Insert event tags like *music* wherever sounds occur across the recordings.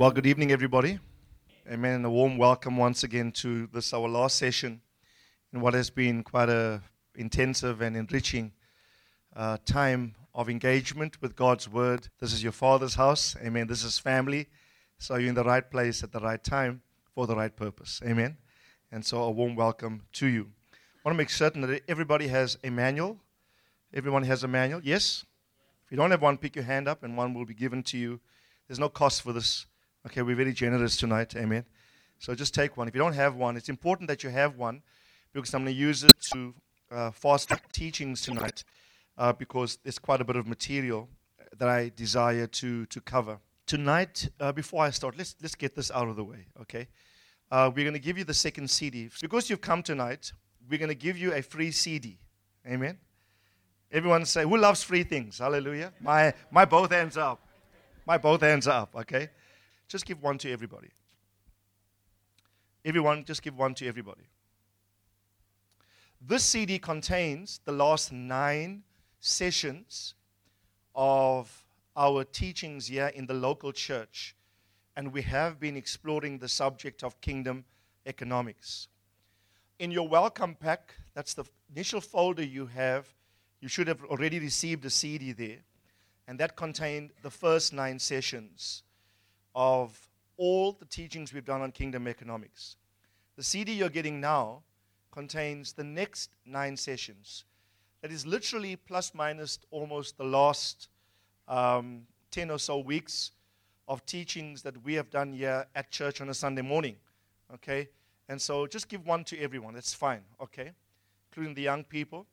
Well, good evening, everybody. Amen. And a warm welcome once again to this, our last session in what has been quite a intensive and enriching uh, time of engagement with God's Word. This is your Father's house. Amen. This is family. So you're in the right place at the right time for the right purpose. Amen. And so a warm welcome to you. I want to make certain that everybody has a manual. Everyone has a manual. Yes? If you don't have one, pick your hand up and one will be given to you. There's no cost for this. Okay, we're very generous tonight. Amen. So just take one. If you don't have one, it's important that you have one because I'm going to use it to uh, fast teachings tonight uh, because there's quite a bit of material that I desire to, to cover. Tonight, uh, before I start, let's, let's get this out of the way, okay? Uh, we're going to give you the second CD. Because you've come tonight, we're going to give you a free CD. Amen? Everyone say, who loves free things? Hallelujah. My, my both hands up. My both hands up, okay? Just give one to everybody. Everyone, just give one to everybody. This CD contains the last nine sessions of our teachings here in the local church, and we have been exploring the subject of kingdom economics. In your welcome pack, that's the initial folder you have, you should have already received a CD there, and that contained the first nine sessions of all the teachings we've done on kingdom economics. The CD you're getting now contains the next nine sessions. That is literally plus minus almost the last um, 10 or so weeks of teachings that we have done here at church on a Sunday morning. Okay? And so just give one to everyone. That's fine. Okay? Including the young people.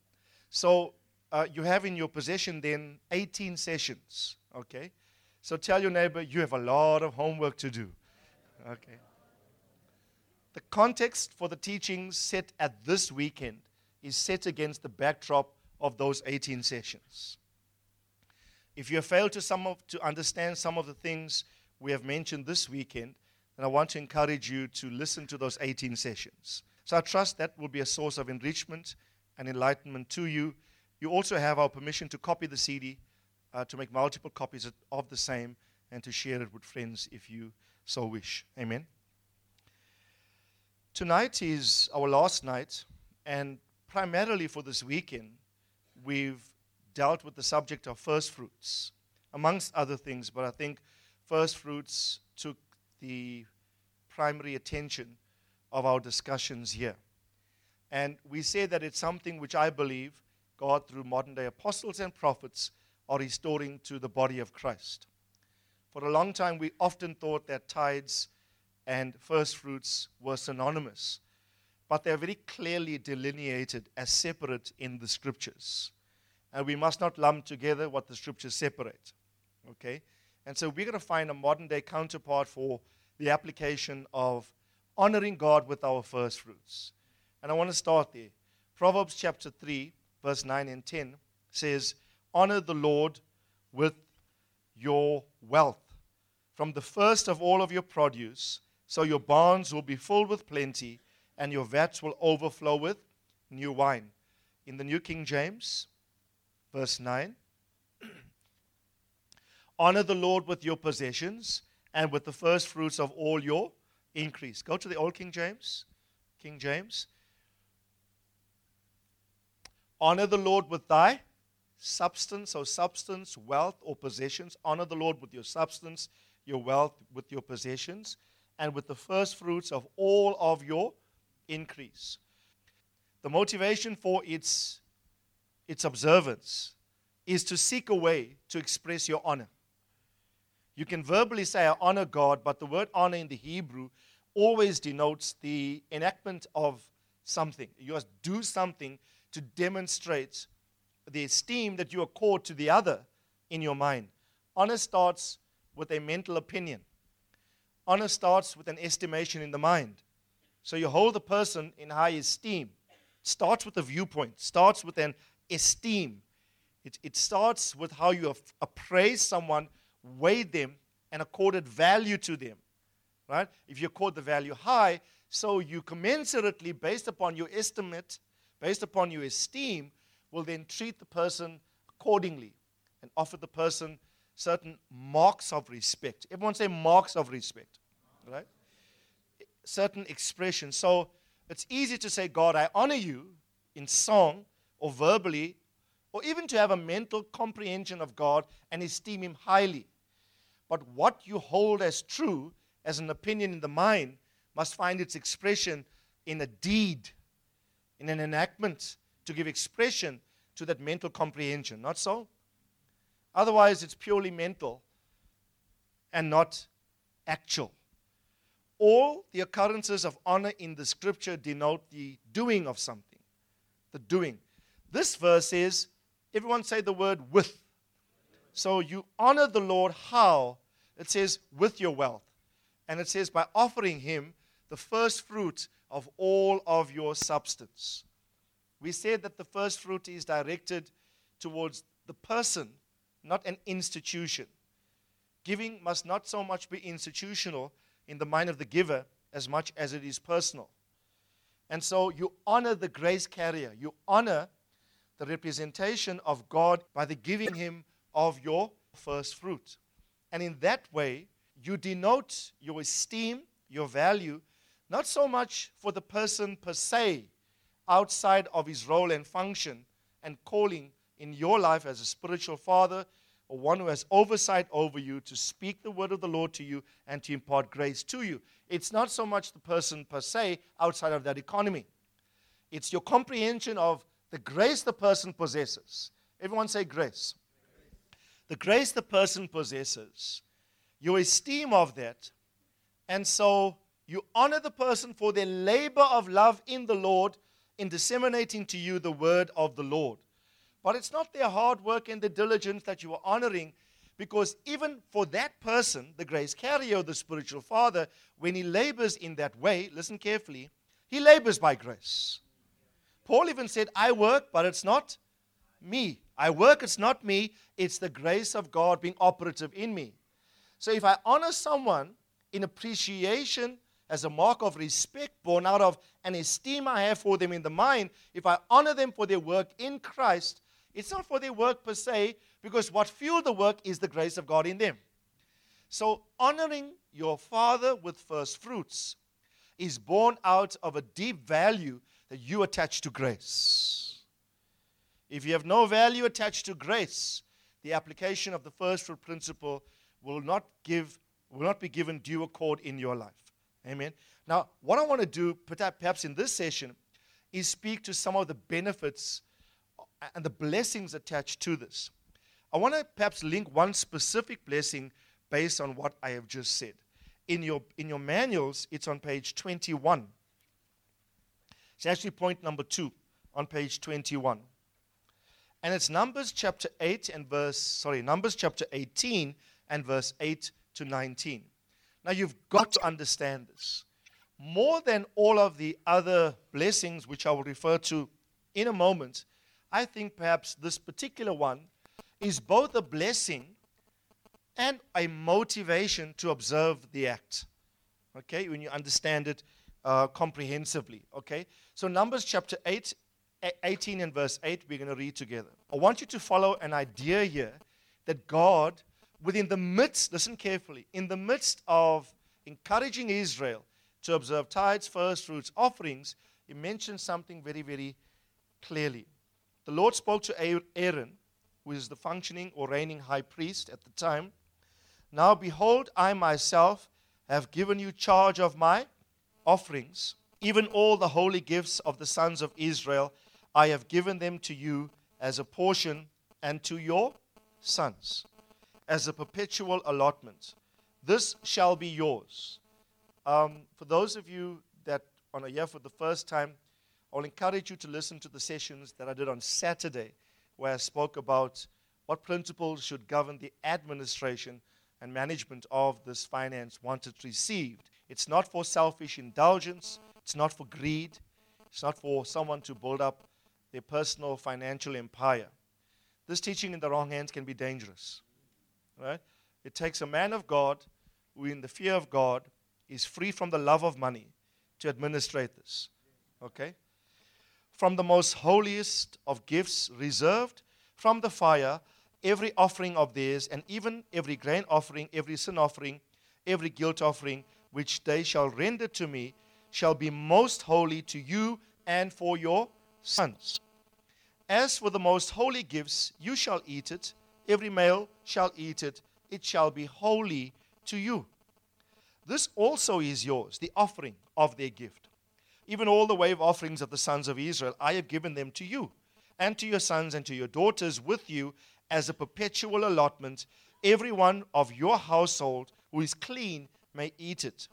So uh, you have in your possession then 18 sessions. Okay? So tell your neighbor, you have a lot of homework to do. Okay. The context for the teachings set at this weekend is set against the backdrop of those 18 sessions. If you have failed to, some of, to understand some of the things we have mentioned this weekend, then I want to encourage you to listen to those 18 sessions. So I trust that will be a source of enrichment and enlightenment to you. You also have our permission to copy the CD uh, to make multiple copies of the same and to share it with friends if you so wish. Amen. Tonight is our last night, and primarily for this weekend, we've dealt with the subject of first fruits, amongst other things, but I think first fruits took the primary attention of our discussions here. And we say that it's something which I believe God, through modern day apostles and prophets, are restoring to the body of Christ. For a long time, we often thought that tithes and first fruits were synonymous, but they're very clearly delineated as separate in the scriptures. And we must not lump together what the scriptures separate. Okay? And so we're going to find a modern day counterpart for the application of honoring God with our first fruits. And I want to start there. Proverbs chapter 3, verse 9 and 10 says, honor the Lord with your wealth. From the first of all of your produce, so your barns will be filled with plenty, and your vats will overflow with new wine. In the New King James, verse 9 *clears throat* Honor the Lord with your possessions and with the first fruits of all your increase. Go to the Old King James. King James. Honor the Lord with thy substance, so substance, wealth, or possessions. Honor the Lord with your substance, your wealth, with your possessions, and with the first fruits of all of your increase. The motivation for its, its observance is to seek a way to express your honor. You can verbally say, I honor God, but the word honor in the Hebrew always denotes the enactment of something. You must do something to demonstrate the esteem that you accord to the other in your mind. Honor starts with a mental opinion. honor starts with an estimation in the mind. So you hold the person in high esteem. Starts with a viewpoint, starts with an esteem. It, it starts with how you appraise someone, weighed them, and accorded value to them. Right? If you accord the value high, so you commensurately, based upon your estimate, based upon your esteem, will then treat the person accordingly and offer the person certain marks of respect. Everyone say marks of respect, right? Certain expressions. So it's easy to say, God, I honor you in song or verbally, or even to have a mental comprehension of God and esteem Him highly. But what you hold as true, as an opinion in the mind, must find its expression in a deed, in an enactment to give expression to that mental comprehension. Not so? Otherwise, it's purely mental and not actual. All the occurrences of honor in the scripture denote the doing of something. The doing. This verse says, everyone say the word with. So you honor the Lord how? It says with your wealth. And it says by offering him the first fruit of all of your substance. We said that the first fruit is directed towards the person not an institution. Giving must not so much be institutional in the mind of the giver as much as it is personal. And so you honor the grace carrier, you honor the representation of God by the giving him of your first fruit. And in that way, you denote your esteem, your value, not so much for the person per se, outside of his role and function and calling in your life as a spiritual father or one who has oversight over you to speak the word of the Lord to you and to impart grace to you. It's not so much the person per se outside of that economy, it's your comprehension of the grace the person possesses. Everyone say grace. The grace the person possesses, your esteem of that, and so you honor the person for their labor of love in the Lord in disseminating to you the word of the Lord. But it's not their hard work and the diligence that you are honoring, because even for that person, the grace carrier, the spiritual father, when he labors in that way, listen carefully, he labors by grace. Paul even said, I work, but it's not me. I work, it's not me, it's the grace of God being operative in me. So if I honor someone in appreciation as a mark of respect born out of an esteem I have for them in the mind, if I honor them for their work in Christ, it's not for their work per se, because what fueled the work is the grace of God in them. So, honoring your father with first fruits is born out of a deep value that you attach to grace. If you have no value attached to grace, the application of the first fruit principle will not give will not be given due accord in your life. Amen. Now, what I want to do perhaps in this session is speak to some of the benefits uh, and the blessings attached to this. I want to perhaps link one specific blessing based on what I have just said. In your, in your manuals, it's on page 21. It's actually point number two on page 21. And it's Numbers chapter 8 and verse, sorry, Numbers chapter 18 and verse 8 to 19. Now you've got to understand this. More than all of the other blessings, which I will refer to in a moment, I think perhaps this particular one is both a blessing and a motivation to observe the act. Okay, when you understand it uh, comprehensively. Okay, so Numbers chapter 8, 18 and verse 8, we're going to read together. I want you to follow an idea here that God, within the midst, listen carefully, in the midst of encouraging Israel to observe tithes, first fruits, offerings, he mentions something very, very clearly the Lord spoke to Aaron, who is the functioning or reigning high priest at the time. Now, behold, I myself have given you charge of my offerings, even all the holy gifts of the sons of Israel. I have given them to you as a portion and to your sons as a perpetual allotment. This shall be yours. Um, for those of you that are here for the first time, I'll encourage you to listen to the sessions that I did on Saturday, where I spoke about what principles should govern the administration and management of this finance once it's received. It's not for selfish indulgence, it's not for greed, it's not for someone to build up their personal financial empire. This teaching in the wrong hands can be dangerous. Right? It takes a man of God who, in the fear of God, is free from the love of money to administrate this. Okay? From the most holiest of gifts reserved from the fire, every offering of theirs, and even every grain offering, every sin offering, every guilt offering, which they shall render to me, shall be most holy to you and for your sons. As for the most holy gifts, you shall eat it, every male shall eat it, it shall be holy to you. This also is yours, the offering of their gift. Even all the wave offerings of the sons of Israel, I have given them to you, and to your sons and to your daughters with you as a perpetual allotment. Every one of your household who is clean may eat it.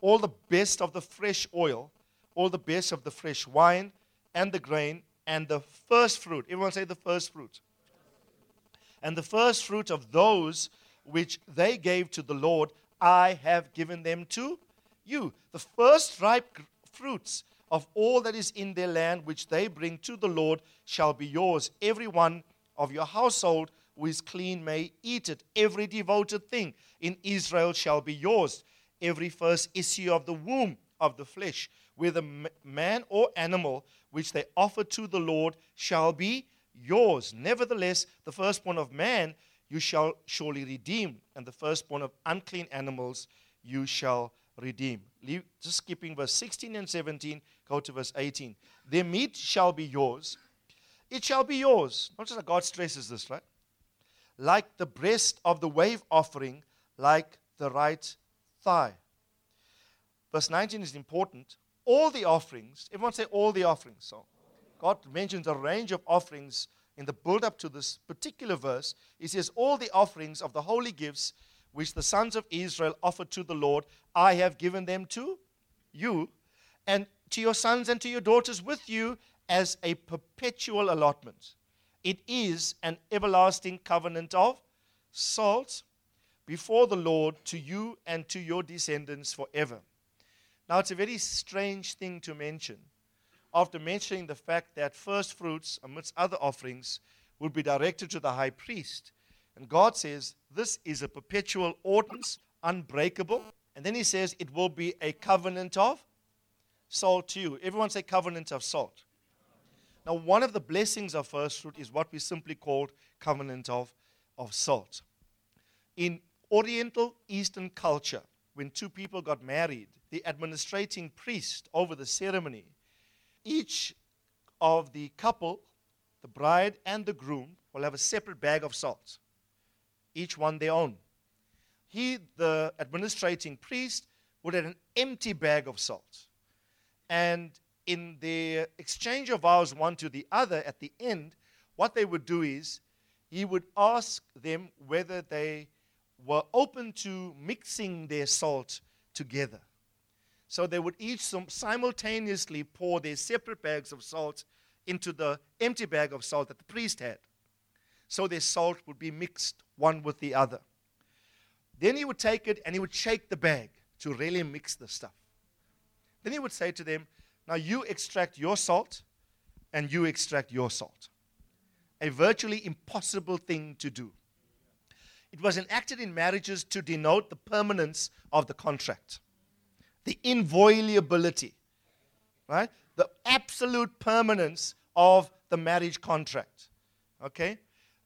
All the best of the fresh oil, all the best of the fresh wine, and the grain, and the first fruit. Everyone say the first fruit. And the first fruit of those which they gave to the Lord, I have given them to you. The first ripe fruits of all that is in their land which they bring to the Lord shall be yours. Every one of your household who is clean may eat it. Every devoted thing in Israel shall be yours. Every first issue of the womb of the flesh, whether man or animal, which they offer to the Lord, shall be yours. Nevertheless, the firstborn of man you shall surely redeem, and the firstborn of unclean animals you shall redeem. Leave, just skipping verse 16 and 17, go to verse 18. Their meat shall be yours. It shall be yours. Notice that God stresses this, right? Like the breast of the wave offering, like the right thigh. Verse 19 is important. All the offerings, everyone say all the offerings. So God mentions a range of offerings in the build up to this particular verse. He says, All the offerings of the holy gifts which the sons of Israel offered to the Lord, I have given them to you and to your sons and to your daughters with you as a perpetual allotment. It is an everlasting covenant of salt before the Lord to you and to your descendants forever. Now, it's a very strange thing to mention after mentioning the fact that first fruits, amidst other offerings, would be directed to the high priest. And God says, This is a perpetual ordinance, unbreakable. And then He says, It will be a covenant of salt to you. Everyone say covenant of salt. Now, one of the blessings of first fruit is what we simply called covenant of, of salt. In Oriental Eastern culture, when two people got married, the administrating priest over the ceremony each of the couple, the bride and the groom, will have a separate bag of salt, each one their own. He, the administrating priest, would have an empty bag of salt. And in the exchange of vows one to the other at the end, what they would do is he would ask them whether they were open to mixing their salt together. So they would each simultaneously pour their separate bags of salt into the empty bag of salt that the priest had. So their salt would be mixed one with the other. Then he would take it and he would shake the bag to really mix the stuff. Then he would say to them, Now you extract your salt and you extract your salt. A virtually impossible thing to do. It was enacted in marriages to denote the permanence of the contract the inviolability, right? The absolute permanence of the marriage contract. Okay?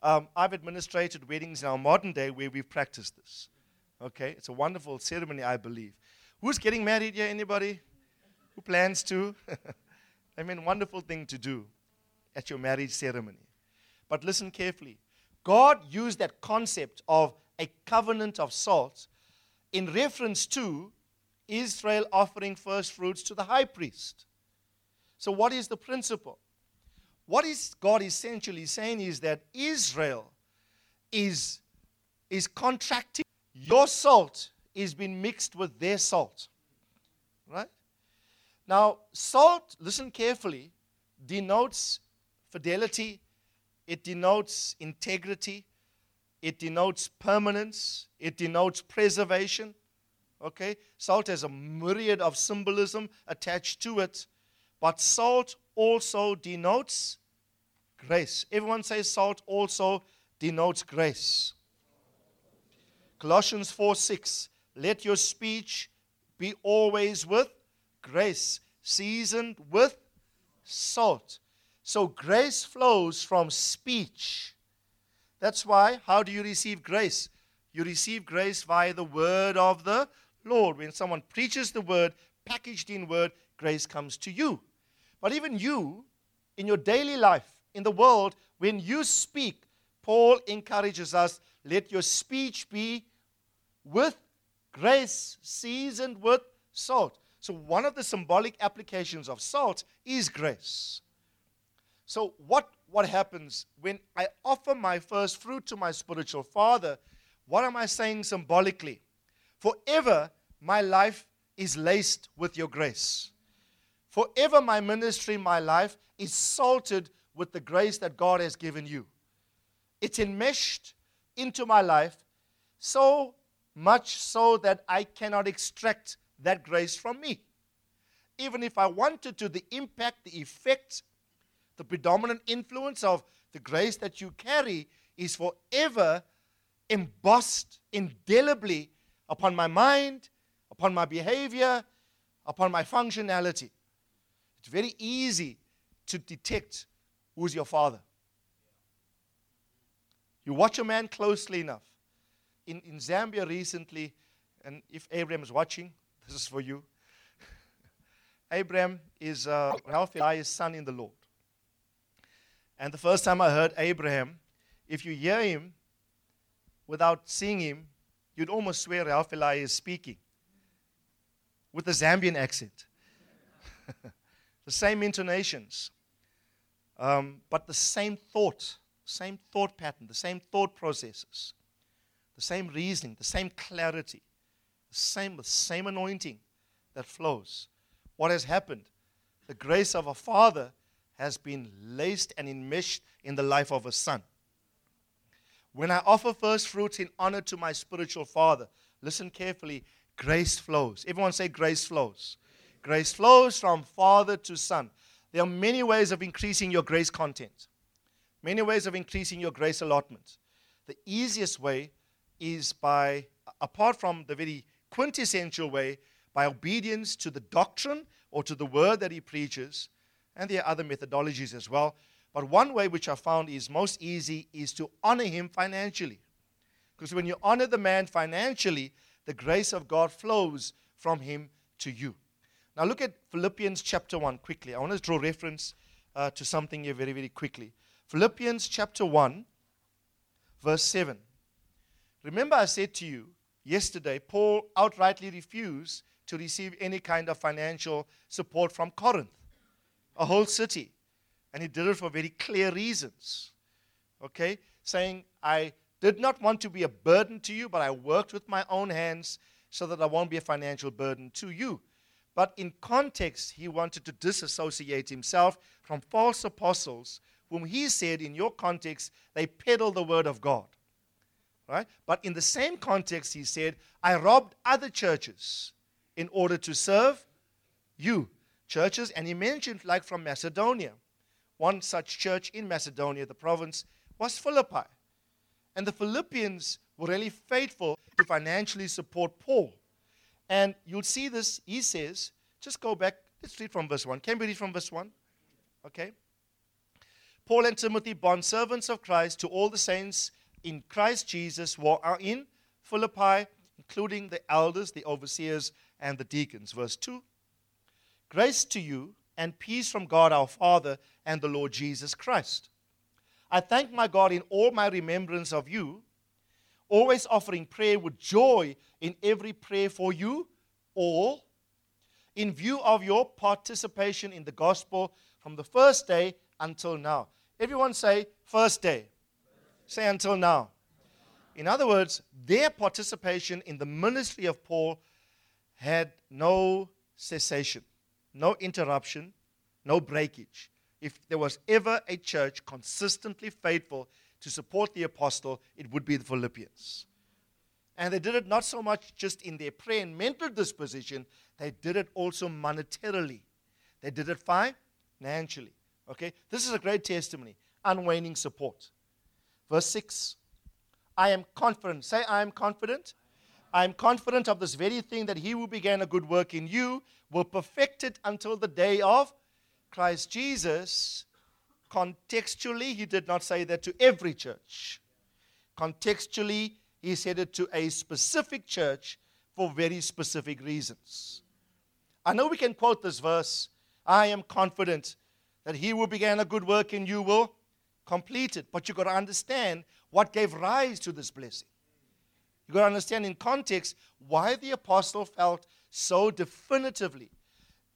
Um, I've administrated weddings in our modern day where we've practiced this. Okay? It's a wonderful ceremony, I believe. Who's getting married here? Anybody? Who plans to? *laughs* I mean, wonderful thing to do at your marriage ceremony. But listen carefully. God used that concept of a covenant of salt in reference to Israel offering first fruits to the high priest. So, what is the principle? What is God essentially saying is that Israel is, is contracting. Your salt is being mixed with their salt. Right? Now, salt, listen carefully, denotes fidelity, it denotes integrity, it denotes permanence, it denotes preservation. Okay? Salt has a myriad of symbolism attached to it, but salt also denotes grace. Everyone says salt also denotes grace. Colossians 4 6. Let your speech be always with grace, seasoned with salt. So grace flows from speech. That's why, how do you receive grace? You receive grace via the word of the Lord. When someone preaches the word, packaged in word, grace comes to you. But even you, in your daily life, in the world, when you speak, Paul encourages us let your speech be with grace, seasoned with salt. So, one of the symbolic applications of salt is grace. So, what, what happens when I offer my first fruit to my spiritual father? What am I saying symbolically? Forever, my life is laced with your grace. Forever, my ministry, my life is salted with the grace that God has given you. It's enmeshed into my life so much so that I cannot extract that grace from me. Even if I wanted to, the impact, the effect, the predominant influence of the grace that you carry is forever embossed indelibly upon my mind, upon my behavior, upon my functionality. It's very easy to detect who's your father. You watch a man closely enough. In, in Zambia recently, and if Abraham is watching, *laughs* this is for you. *laughs* Abraham is uh, Ralph Elias' son in the Lord. And the first time I heard Abraham, if you hear him without seeing him, you'd almost swear Ralph Elias is speaking with a Zambian accent. *laughs* the same intonations, um, but the same thought, same thought pattern, the same thought processes, the same reasoning, the same clarity, the same, the same anointing that flows. What has happened? The grace of a father has been laced and enmeshed in the life of a son. When I offer first fruits in honor to my spiritual father, listen carefully, grace flows. Everyone say, grace flows. Grace flows from father to son. There are many ways of increasing your grace content, many ways of increasing your grace allotment. The easiest way is by, apart from the very quintessential way, by obedience to the doctrine or to the word that he preaches, and there are other methodologies as well. But one way which I found is most easy is to honor him financially. Because when you honor the man financially, the grace of God flows from him to you. Now look at Philippians chapter 1 quickly. I want to draw reference uh, to something here very, very quickly. Philippians chapter 1, verse 7. Remember, I said to you yesterday, Paul outrightly refused to receive any kind of financial support from Corinth, a whole city. And he did it for very clear reasons. Okay? Saying, I did not want to be a burden to you, but I worked with my own hands so that I won't be a financial burden to you. But in context, he wanted to disassociate himself from false apostles, whom he said, in your context, they peddle the word of God. Right? But in the same context, he said, I robbed other churches in order to serve you, churches. And he mentioned, like from Macedonia. One such church in Macedonia, the province, was Philippi. And the Philippians were really faithful to financially support Paul. And you'll see this, he says, just go back, let's read from verse 1. Can we read from verse 1? Okay. Paul and Timothy, bond servants of Christ, to all the saints in Christ Jesus who are in Philippi, including the elders, the overseers, and the deacons. Verse 2 Grace to you and peace from God our Father and the Lord Jesus Christ. I thank my God in all my remembrance of you always offering prayer with joy in every prayer for you all, in view of your participation in the gospel from the first day until now. Everyone say, first day. Say until now. In other words, their participation in the ministry of Paul had no cessation, no interruption, no breakage. If there was ever a church consistently faithful to support the apostle, it would be the Philippians. And they did it not so much just in their prayer and mental disposition, they did it also monetarily. They did it financially. Okay? This is a great testimony. Unwaning support. Verse 6 I am confident. Say, I am confident. I am confident of this very thing that he who began a good work in you will perfect it until the day of Christ Jesus. Contextually, he did not say that to every church. Contextually, he said it to a specific church for very specific reasons. I know we can quote this verse I am confident that he who began a good work in you will complete it. But you've got to understand what gave rise to this blessing. You've got to understand in context why the apostle felt so definitively.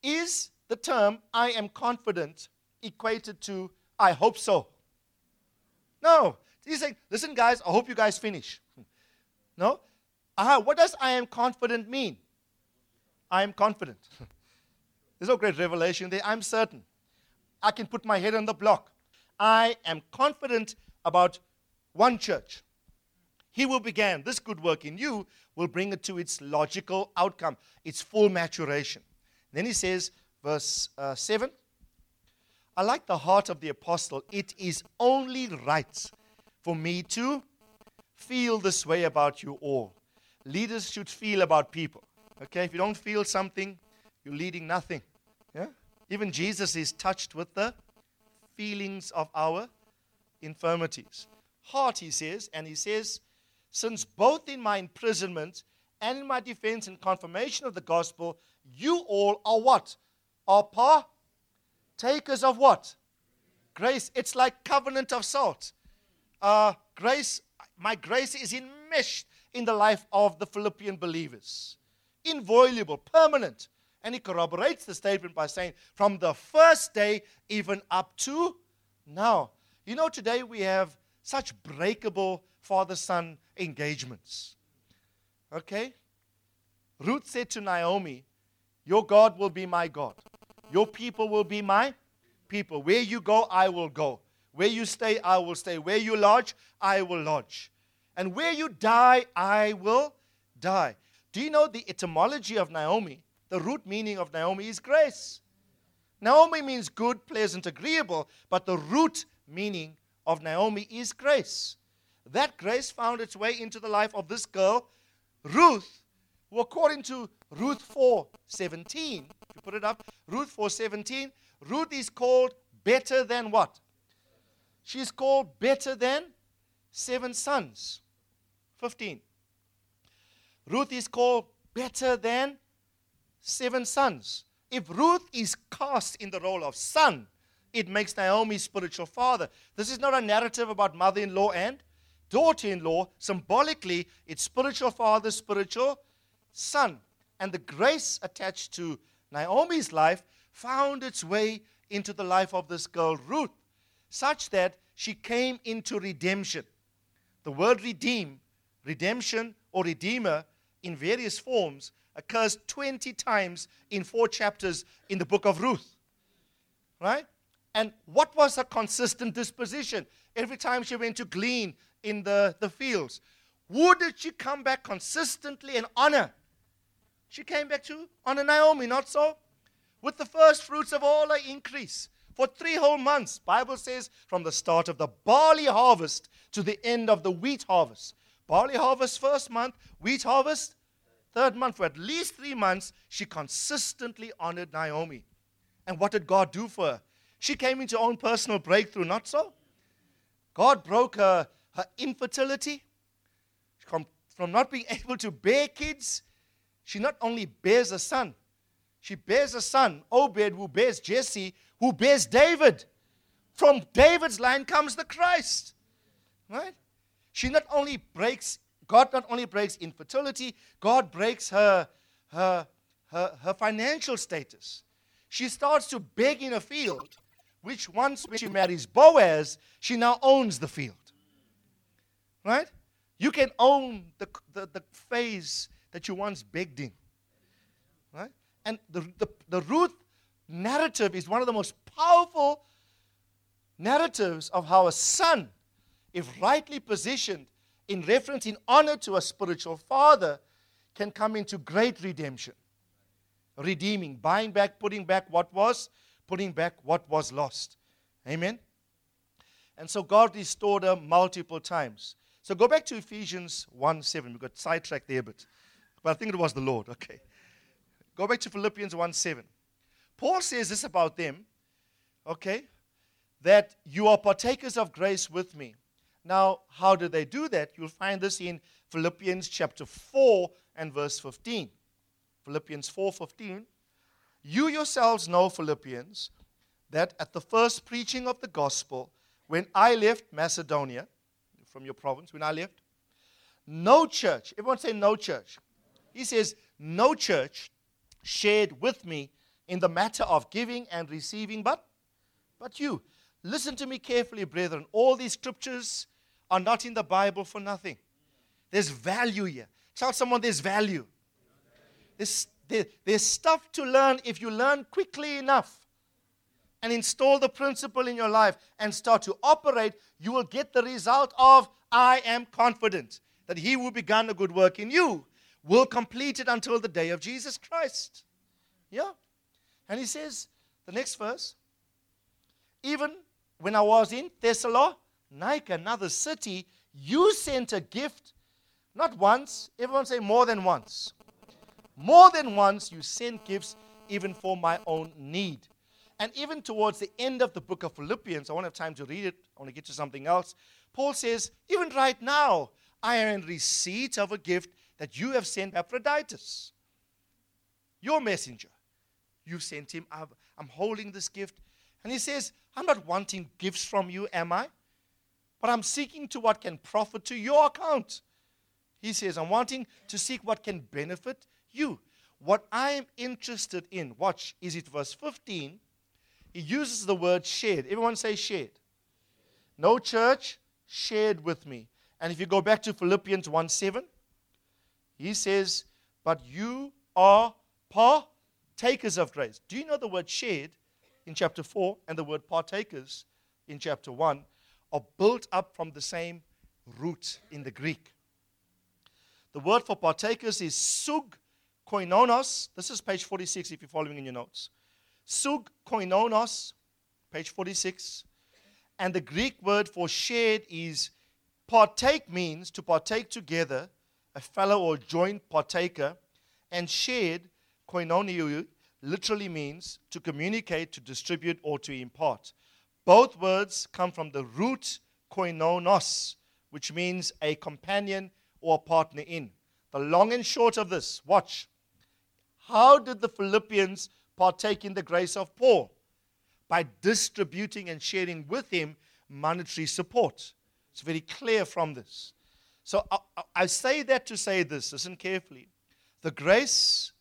Is the term I am confident equated to I hope so? No. He's saying, listen, guys, I hope you guys finish. No? Aha, what does I am confident mean? I am confident. *laughs* There's no great revelation there. I'm certain. I can put my head on the block. I am confident about one church. He will begin this good work in you will bring it to its logical outcome, its full maturation. Then he says, verse uh, 7 I like the heart of the apostle. It is only right for me to feel this way about you all. Leaders should feel about people. Okay, if you don't feel something, you're leading nothing. Yeah? Even Jesus is touched with the feelings of our infirmities. Heart, he says, and he says, since both in my imprisonment and in my defense and confirmation of the gospel, you all are what? Are partakers of what? Grace. It's like covenant of salt. Uh, grace, my grace is enmeshed in the life of the Philippian believers. Inviolable, permanent. And he corroborates the statement by saying, from the first day even up to now. You know, today we have such breakable father son engagements. Okay? Ruth said to Naomi, Your God will be my God. Your people will be my people. Where you go, I will go. Where you stay, I will stay. Where you lodge, I will lodge. And where you die, I will die. Do you know the etymology of Naomi? The root meaning of Naomi is grace. Naomi means good, pleasant, agreeable, but the root meaning of Naomi is grace. That grace found its way into the life of this girl, Ruth, who according to Ruth 4:17, if you put it up, Ruth 4:17, Ruth is called better than what? She's called better than seven sons. 15. Ruth is called better than seven sons. If Ruth is cast in the role of son, it makes Naomi spiritual father. This is not a narrative about mother in law and daughter in law. Symbolically, it's spiritual father, spiritual son. And the grace attached to Naomi's life found its way into the life of this girl, Ruth, such that she came into redemption. The word redeem, redemption, or redeemer in various forms occurs 20 times in four chapters in the book of Ruth. Right? And what was her consistent disposition? Every time she went to glean in the, the fields, who did she come back consistently and honor? She came back to honor Naomi, not so? With the first fruits of all her increase. For three whole months, Bible says, from the start of the barley harvest to the end of the wheat harvest. Barley harvest first month, wheat harvest third month. For at least three months, she consistently honored Naomi. And what did God do for her? She came into her own personal breakthrough, not so? God broke her, her infertility. From, from not being *laughs* able to bear kids, she not only bears a son, she bears a son, Obed, who bears Jesse, who bears David. From David's line comes the Christ. Right? She not only breaks, God not only breaks infertility, God breaks her, her, her, her financial status. She starts to beg in a field which once when she marries Boaz, she now owns the field. Right? You can own the, the, the phase that you once begged in. Right? And the, the, the Ruth narrative is one of the most powerful narratives of how a son if rightly positioned in reference in honor to a spiritual father, can come into great redemption. Redeeming, buying back, putting back what was, putting back what was lost. Amen. And so God restored her multiple times. So go back to Ephesians 1 7. We got sidetracked there a bit. But I think it was the Lord. Okay. Go back to Philippians 1 7. Paul says this about them, okay, that you are partakers of grace with me. Now, how do they do that? You'll find this in Philippians chapter 4 and verse 15. Philippians 4:15. You yourselves know, Philippians, that at the first preaching of the gospel, when I left Macedonia, from your province, when I left, no church, everyone say no church. He says, no church shared with me in the matter of giving and receiving, but, but you. Listen to me carefully, brethren. All these scriptures are not in the Bible for nothing. There's value here. Tell someone there's value. There's, there, there's stuff to learn if you learn quickly enough and install the principle in your life and start to operate, you will get the result of I am confident that he who begun a good work in you will complete it until the day of Jesus Christ. Yeah. And he says, the next verse, even when I was in Thessalonica, another city, you sent a gift, not once, everyone say more than once. More than once, you sent gifts even for my own need. And even towards the end of the book of Philippians, I won't have time to read it, I want to get to something else. Paul says, Even right now, I am in receipt of a gift that you have sent Epaphroditus, your messenger. You've sent him. I'm holding this gift. And he says, I'm not wanting gifts from you, am I? But I'm seeking to what can profit to your account. He says, I'm wanting to seek what can benefit you. What I am interested in, watch, is it verse 15? He uses the word shared. Everyone say shared. No church shared with me. And if you go back to Philippians 1 7, he says, But you are partakers of grace. Do you know the word shared in chapter 4 and the word partakers in chapter 1 are built up from the same root in the Greek? The word for partakers is sug koinonos. This is page 46 if you're following in your notes. Sug koinonos, page 46. And the Greek word for shared is partake means to partake together, a fellow or joint partaker. And shared, koinoniu, literally means to communicate, to distribute, or to impart. Both words come from the root koinonos, which means a companion or a partner in. The long and short of this, watch. How did the Philippians partake in the grace of Paul by distributing and sharing with him monetary support. It's very clear from this. So I, I, say that to say this, listen carefully. The grace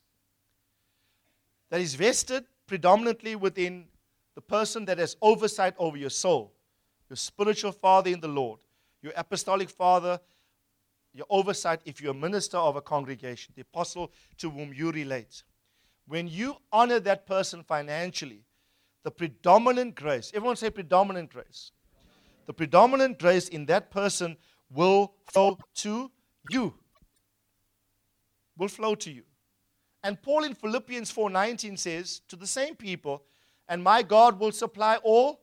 that is vested predominantly within the person that has oversight over your soul, your spiritual father in the Lord, your apostolic father, your oversight if you're a minister of a congregation, the apostle to whom you relate when you honor that person financially, the predominant grace, everyone say predominant grace, the predominant grace in that person will flow to you. Will flow to you. And Paul in Philippians 4:19 says to the same people, and my God will supply all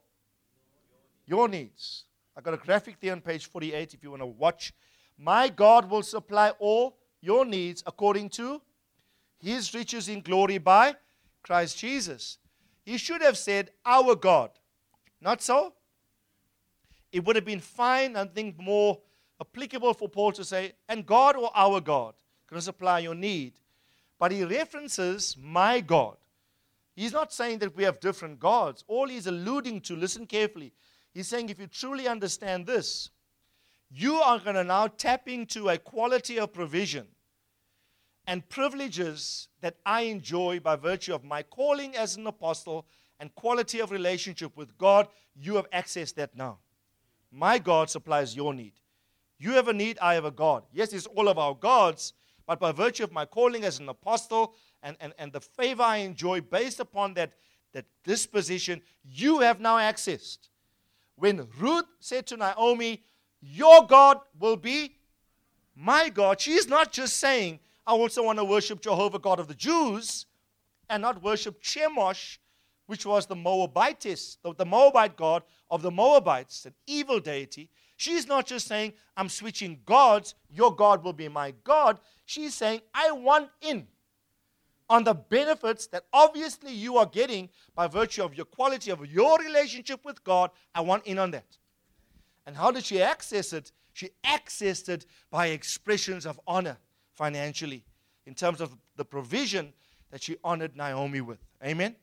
your needs. I've got a graphic there on page 48 if you want to watch. My God will supply all your needs according to his riches in glory by Christ Jesus. He should have said, Our God. Not so? It would have been fine, I think, more applicable for Paul to say, And God or our God can supply your need. But he references my God. He's not saying that we have different gods. All he's alluding to, listen carefully, he's saying if you truly understand this, you are going to now tap into a quality of provision and privileges that I enjoy by virtue of my calling as an apostle and quality of relationship with God, you have accessed that now. My God supplies your need. You have a need, I have a God. Yes, it's all of our gods, but by virtue of my calling as an apostle and, and, and the favor I enjoy based upon that, that disposition, you have now accessed. When Ruth said to Naomi, Your God will be my God. She's not just saying, I also want to worship Jehovah, God of the Jews, and not worship Chemosh, which was the Moabitess, the, the Moabite god of the Moabites, an evil deity. She's not just saying, I'm switching gods, your God will be my God. She's saying, I want in on the benefits that obviously you are getting by virtue of your quality of your relationship with God. I want in on that. And how did she access it? She accessed it by expressions of honor financially in terms of the provision that she honored Naomi with. Amen?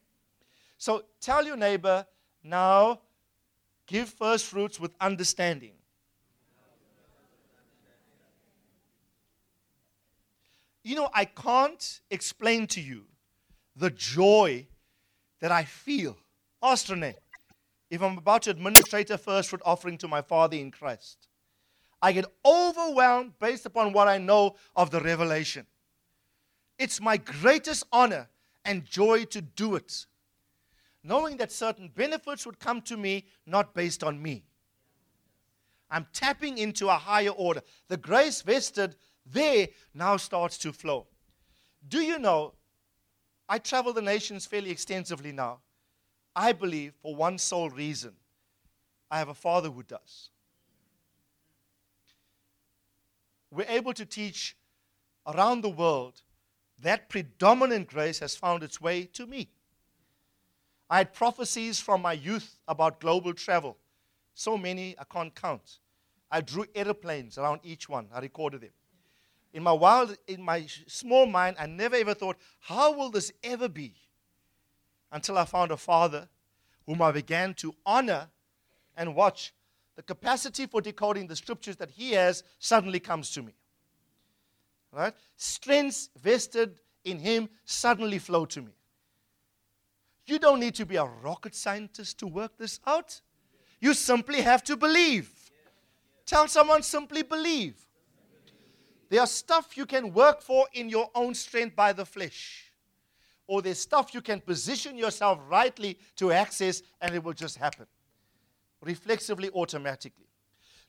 So tell your neighbor now, give first fruits with understanding. You know, I can't explain to you the joy that I feel. Ostrane, if I'm about to administrate a first fruit offering to my Father in Christ, I get overwhelmed based upon what I know of the revelation. It's my greatest honor and joy to do it, knowing that certain benefits would come to me not based on me. I'm tapping into a higher order. The grace vested there now starts to flow. Do you know? I travel the nations fairly extensively now. I believe for one sole reason I have a father who does. We're able to teach around the world that predominant grace has found its way to me. I had prophecies from my youth about global travel. So many I can't count. I drew airplanes around each one. I recorded them in my wild, in my small mind, I never ever thought, how will this ever be? Until I found a father whom I began to honor and watch. The capacity for decoding the scriptures that he has suddenly comes to me. Right? Strengths vested in him suddenly flow to me. You don't need to be a rocket scientist to work this out. You simply have to believe. Tell someone, simply believe. There's stuff you can work for in your own strength by the flesh. Or there's stuff you can position yourself rightly to access and it will just happen. Reflexively, automatically.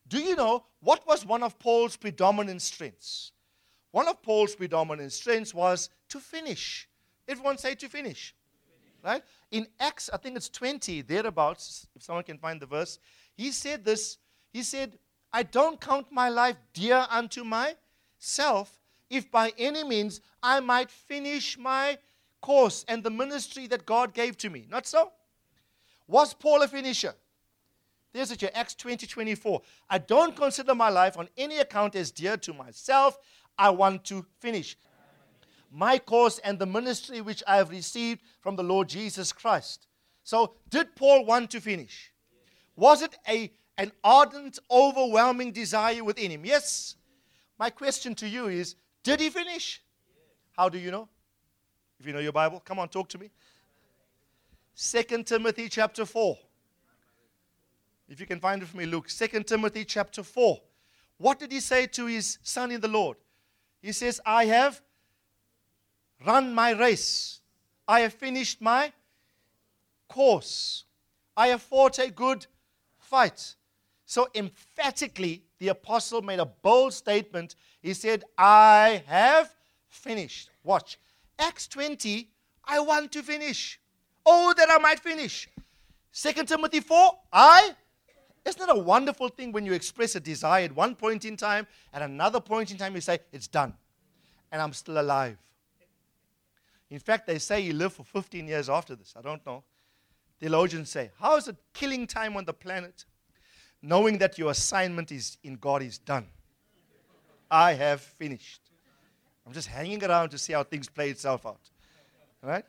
Do you know what was one of Paul's predominant strengths? One of Paul's predominant strengths was to finish. Everyone say to finish. Right? In Acts, I think it's 20, thereabouts, if someone can find the verse, he said this. He said, I don't count my life dear unto my self if by any means I might finish my course and the ministry that God gave to me. Not so? Was Paul a finisher? There's it here, Acts 20 24. I don't consider my life on any account as dear to myself. I want to finish my course and the ministry which I have received from the Lord Jesus Christ. So, did Paul want to finish? Was it a, an ardent, overwhelming desire within him? Yes. My question to you is Did he finish? How do you know? If you know your Bible, come on, talk to me. Second Timothy chapter 4. If you can find it for me, Luke. Second Timothy chapter 4. What did he say to his son in the Lord? He says, I have run my race. I have finished my course. I have fought a good fight. So emphatically, the apostle made a bold statement. He said, I have finished. Watch. Acts 20, I want to finish. Oh, that I might finish. Second Timothy 4, I. Isn't it a wonderful thing when you express a desire at one point in time, at another point in time, you say, It's done. And I'm still alive. In fact, they say you live for 15 years after this. I don't know. Theologians say, How is it killing time on the planet? Knowing that your assignment is in God is done. I have finished. I'm just hanging around to see how things play itself out. Right?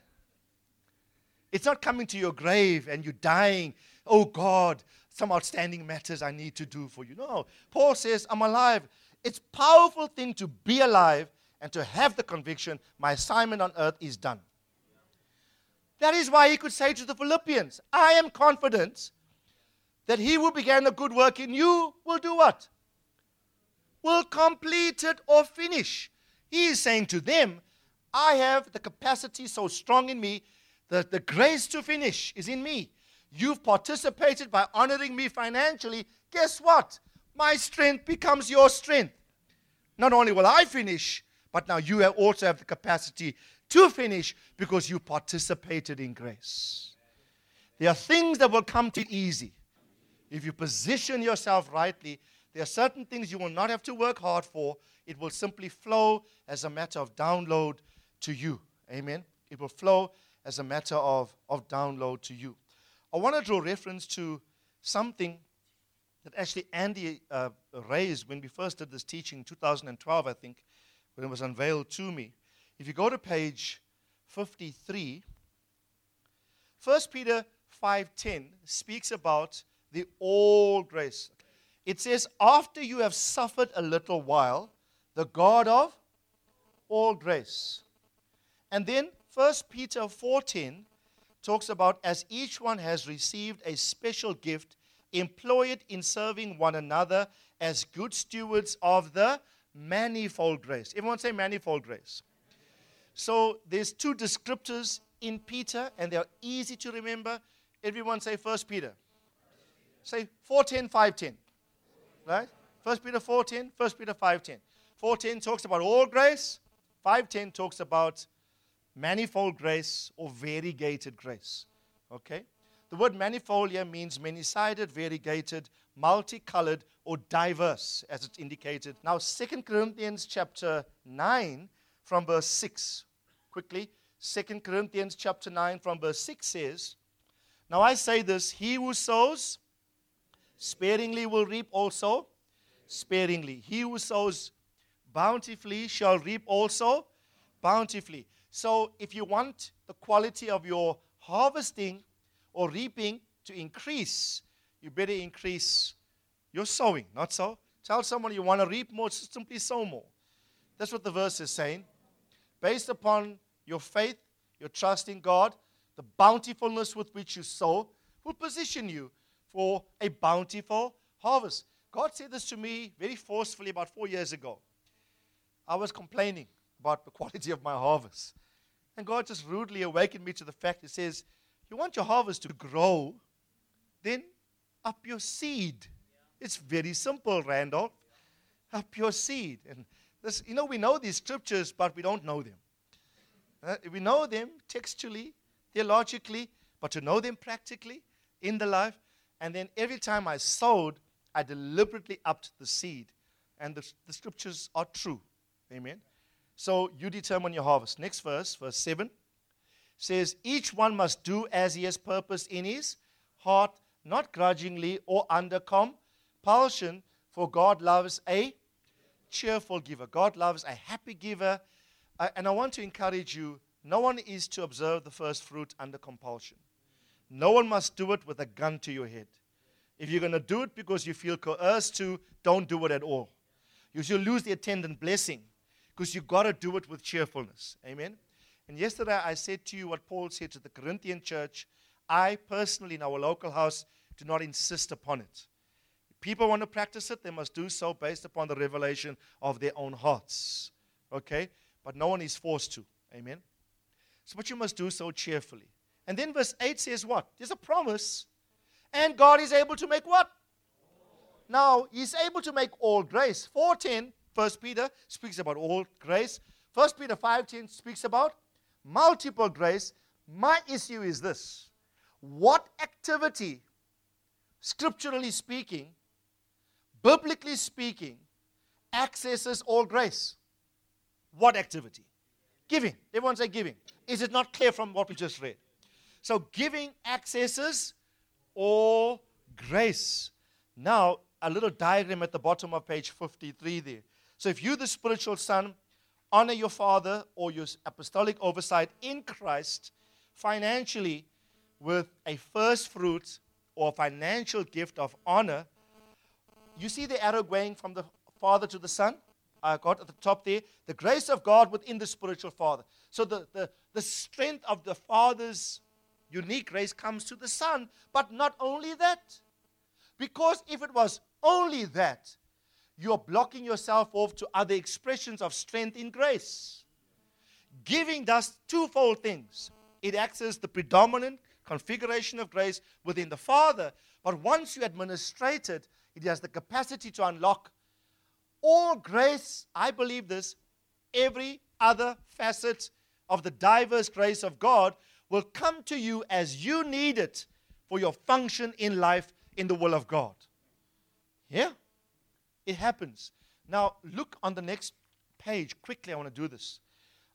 It's not coming to your grave and you dying. Oh God, some outstanding matters I need to do for you. No. Paul says, I'm alive. It's powerful thing to be alive and to have the conviction my assignment on earth is done. That is why he could say to the Philippians, I am confident that he who began a good work in you will do what? Will complete it or finish. He is saying to them, I have the capacity so strong in me that the grace to finish is in me. You've participated by honoring me financially. Guess what? my strength becomes your strength. Not only will I finish, but now you also have the capacity to finish because you participated in grace. There are things that will come to you easy. If you position yourself rightly, there are certain things you will not have to work hard for. It will simply flow as a matter of download to you. Amen. It will flow as a matter of, of download to you. I want to draw reference to something that actually Andy uh, raised when we first did this teaching in 2012, I think, when it was unveiled to me. If you go to page 53, 1 Peter 5:10 speaks about the all grace. It says, "After you have suffered a little while, the God of all grace." And then 1 Peter 14 talks about as each one has received a special gift, employ it in serving one another as good stewards of the manifold grace. Everyone say manifold grace. So there's two descriptors in Peter, and they're easy to remember. Everyone say First Peter. Say 410, 510. Right? First Peter 410, First Peter 510. 410 talks about all grace. 510 talks about manifold grace or variegated grace. Okay? The word manifold here means many sided, variegated, multicolored, or diverse, as it's indicated. Now, 2 Corinthians chapter 9, from verse 6. Quickly, 2 Corinthians chapter 9, from verse 6 says, Now I say this, he who sows sparingly will reap also sparingly. He who sows bountifully shall reap also bountifully. So, if you want the quality of your harvesting or reaping to increase, you better increase your sowing, not so? Tell someone you want to reap more, simply sow more. That's what the verse is saying. Based upon your faith, your trust in God, the bountifulness with which you sow will position you for a bountiful harvest. God said this to me very forcefully about four years ago. I was complaining about the *laughs* quality of my harvest. And God just rudely awakened me to the fact He says, You want your harvest to grow, then up your seed. It's very simple, Randolph. Up your seed. And this, you know, we know these scriptures, but we don't know them. Uh, we know them textually, theologically, but to know them practically in the life. And then every time I sowed, I deliberately upped the seed. And the, the scriptures are true. Amen. So you determine your harvest. Next verse, verse 7 says, Each one must do as he has purpose in his heart, not grudgingly or under compulsion, for God loves a cheerful giver. God loves a happy giver. Uh, and I want to encourage you no one is to observe the first fruit under compulsion. No one must do it with a gun to your head. If you're going to do it because you feel coerced to, don't do it at all. You'll lose the attendant blessing because you've got to do it with cheerfulness. Amen. And yesterday I said to you what Paul said to the Corinthian church. I personally, in our local house, do not insist upon it. If people want to practice it, they must do so based upon the revelation of their own hearts. Okay? But no one is forced to. Amen. So, but you must do so cheerfully. And then verse 8 says what? There's a promise. And God is able to make what? Now, He's able to make all grace. 410 First Peter speaks about all grace. First Peter 5:10 speaks about multiple grace. My issue is this. What activity, scripturally speaking, biblically speaking, accesses all grace? What activity? Giving. Everyone say giving. Is it not clear from what we just read? So giving accesses all grace. Now, a little diagram at the bottom of page 53 there. So if you, the spiritual son, honor your father or your apostolic oversight in Christ financially with a first fruit or financial gift of honor, you see the arrow going from the father to the son? I got at the top there. The grace of God within the spiritual father. So the, the, the strength of the father's unique grace comes to the son. But not only that. Because if it was only that, you're blocking yourself off to other expressions of strength in grace. Giving does twofold things it acts as the predominant configuration of grace within the Father, but once you administrate it, it has the capacity to unlock all grace. I believe this. Every other facet of the diverse grace of God will come to you as you need it for your function in life in the will of God. Yeah? It happens. Now, look on the next page. Quickly, I want to do this.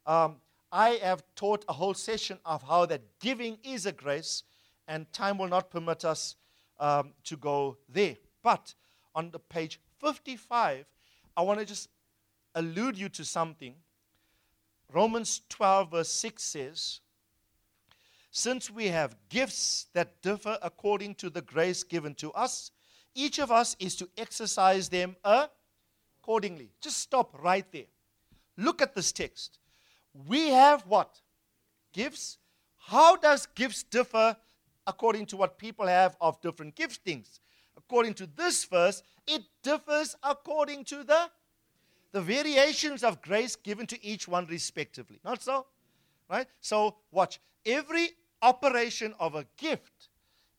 Um, I have taught a whole session of how that giving is a grace, and time will not permit us um, to go there. But on the page 55, I want to just allude you to something. Romans 12, verse 6 says, Since we have gifts that differ according to the grace given to us, each of us is to exercise them accordingly. Just stop right there. Look at this text. We have what? Gifts. How does gifts differ according to what people have of different giftings? According to this verse, it differs according to the the variations of grace given to each one respectively. Not so? Right? So watch. Every operation of a gift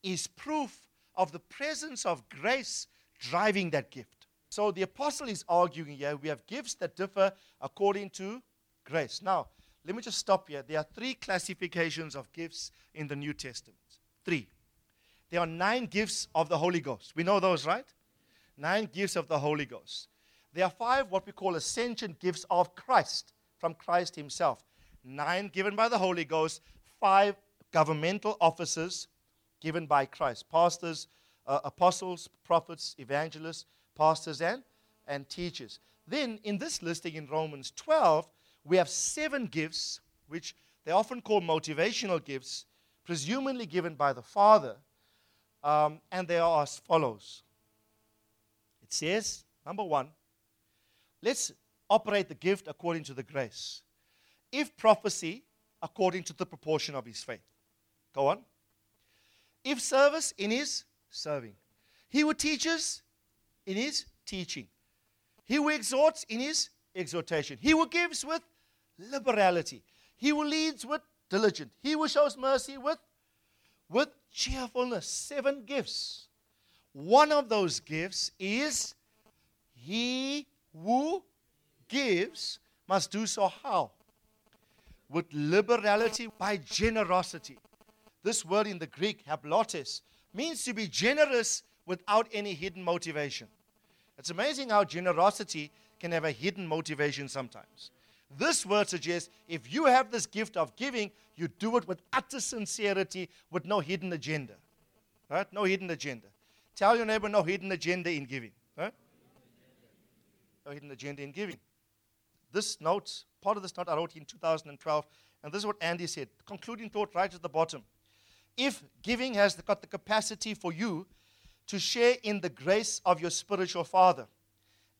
is proof of the presence of grace driving that gift. So the apostle is arguing here we have gifts that differ according to grace. Now, let me just stop here. There are three classifications of gifts in the New Testament. Three. There are nine gifts of the Holy Ghost. We know those, right? Nine gifts of the Holy Ghost. There are five what we call ascension gifts of Christ, from Christ Himself. Nine given by the Holy Ghost, five governmental offices given by Christ pastors, uh, apostles, prophets, evangelists, pastors, and, and teachers. Then in this listing in Romans 12, we have seven gifts, which they often call motivational gifts, presumably given by the Father. Um, and they are as follows it says, number one, let's operate the gift according to the grace. If prophecy, according to the proportion of his faith. Go on. If service, in his serving. He who teaches, in his teaching. He who exhorts, in his exhortation. He who gives with liberality. He who leads with diligence. He who shows mercy with, with cheerfulness. Seven gifts. One of those gifts is he who gives must do so how? With liberality, by generosity. This word in the Greek, haplotes, means to be generous without any hidden motivation. It's amazing how generosity can have a hidden motivation sometimes. This word suggests if you have this gift of giving, you do it with utter sincerity, with no hidden agenda. Right? No hidden agenda. Tell your neighbor, no hidden agenda in giving. Right? No hidden agenda in giving. This note, part of this note I wrote in 2012, and this is what Andy said. Concluding thought right at the bottom. If giving has got the capacity for you to share in the grace of your spiritual father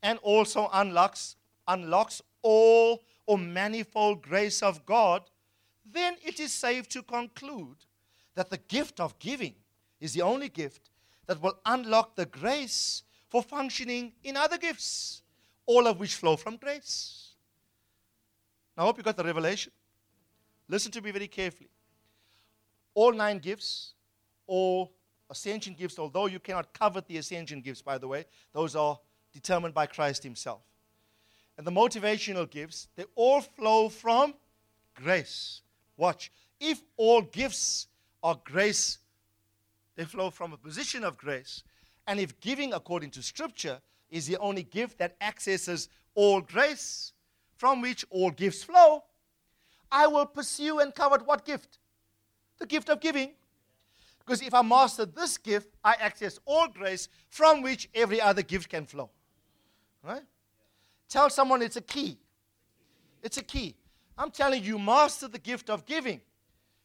and also unlocks, unlocks all or manifold grace of God, then it is safe to conclude that the gift of giving is the only gift that will unlock the grace for functioning in other gifts, all of which flow from grace. Now, I hope you got the revelation. Listen to me very carefully. All nine gifts, all ascension gifts, although you cannot covet the ascension gifts, by the way, those are determined by Christ Himself and the motivational gifts, they all flow from grace. Watch. If all gifts are grace, they flow from a position of grace. And if giving according to Scripture is the only gift that accesses all grace, from which all gifts flow, I will pursue and covet what gift? The gift of giving. Because if I master this gift, I access all grace from which every other gift can flow. Right? Tell someone it's a key. It's a key. I'm telling you, master the gift of giving.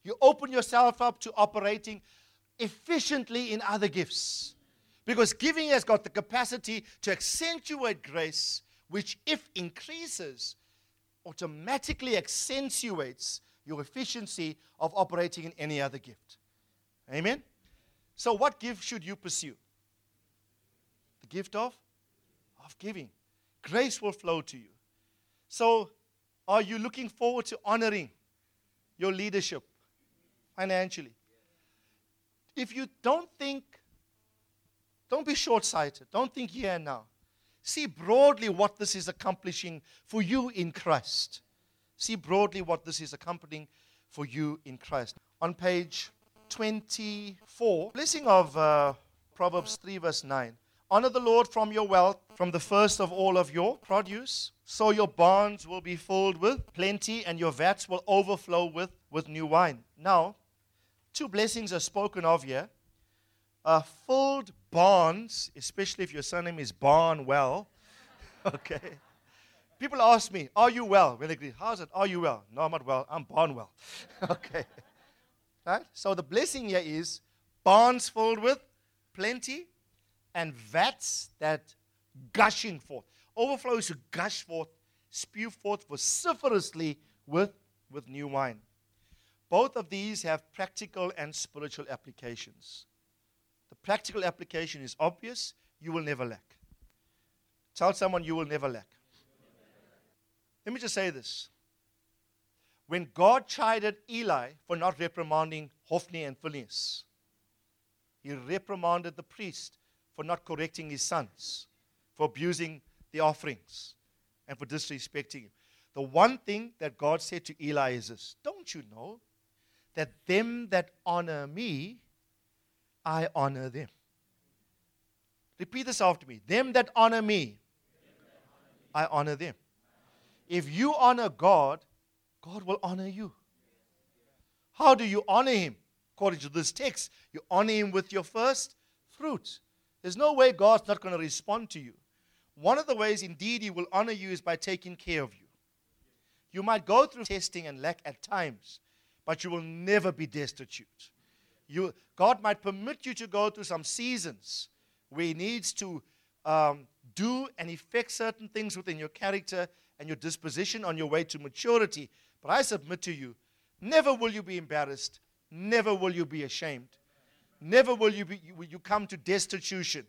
You open yourself up to operating efficiently in other gifts. Because giving has got the capacity to accentuate grace, which, if increases, automatically accentuates your efficiency of operating in any other gift. Amen? So, what gift should you pursue? The gift of, of giving grace will flow to you. So, are you looking forward to honoring your leadership financially? If you don't think Don't be short sighted. Don't think here and now. See broadly what this is accomplishing for you in Christ. See broadly what this is accompanying for you in Christ. On page 24, blessing of uh, Proverbs 3, verse 9. Honor the Lord from your wealth, from the first of all of your produce. So your barns will be filled with plenty, and your vats will overflow with, with new wine. Now, two blessings are spoken of here. Uh, filled barns, especially if your surname is Barnwell. *laughs* okay. People ask me, Are you well? When they greet, How's it? Are you well? No, I'm not well. I'm born well. *laughs* okay. Right? So the blessing here is barns filled with plenty and vats that gushing forth. Overflows to gush forth, spew forth vociferously with, with new wine. Both of these have practical and spiritual applications. The practical application is obvious you will never lack. Tell someone you will never lack. Let me just say this. When God chided Eli for not reprimanding Hophni and Phinehas, he reprimanded the priest for not correcting his sons, for abusing the offerings, and for disrespecting him. The one thing that God said to Eli is this Don't you know that them that honor me, I honor them? Repeat this after me. Them that honor me, I honor them. If you honor God, God will honor you. How do you honor Him? According to this text, you honor Him with your first fruit. There's no way God's not going to respond to you. One of the ways, indeed, He will honor you is by taking care of you. You might go through testing and lack at times, but you will never be destitute. You, God might permit you to go through some seasons where He needs to um, do and effect certain things within your character and your disposition on your way to maturity. But I submit to you, never will you be embarrassed, never will you be ashamed. Never will you, be, will you come to destitution.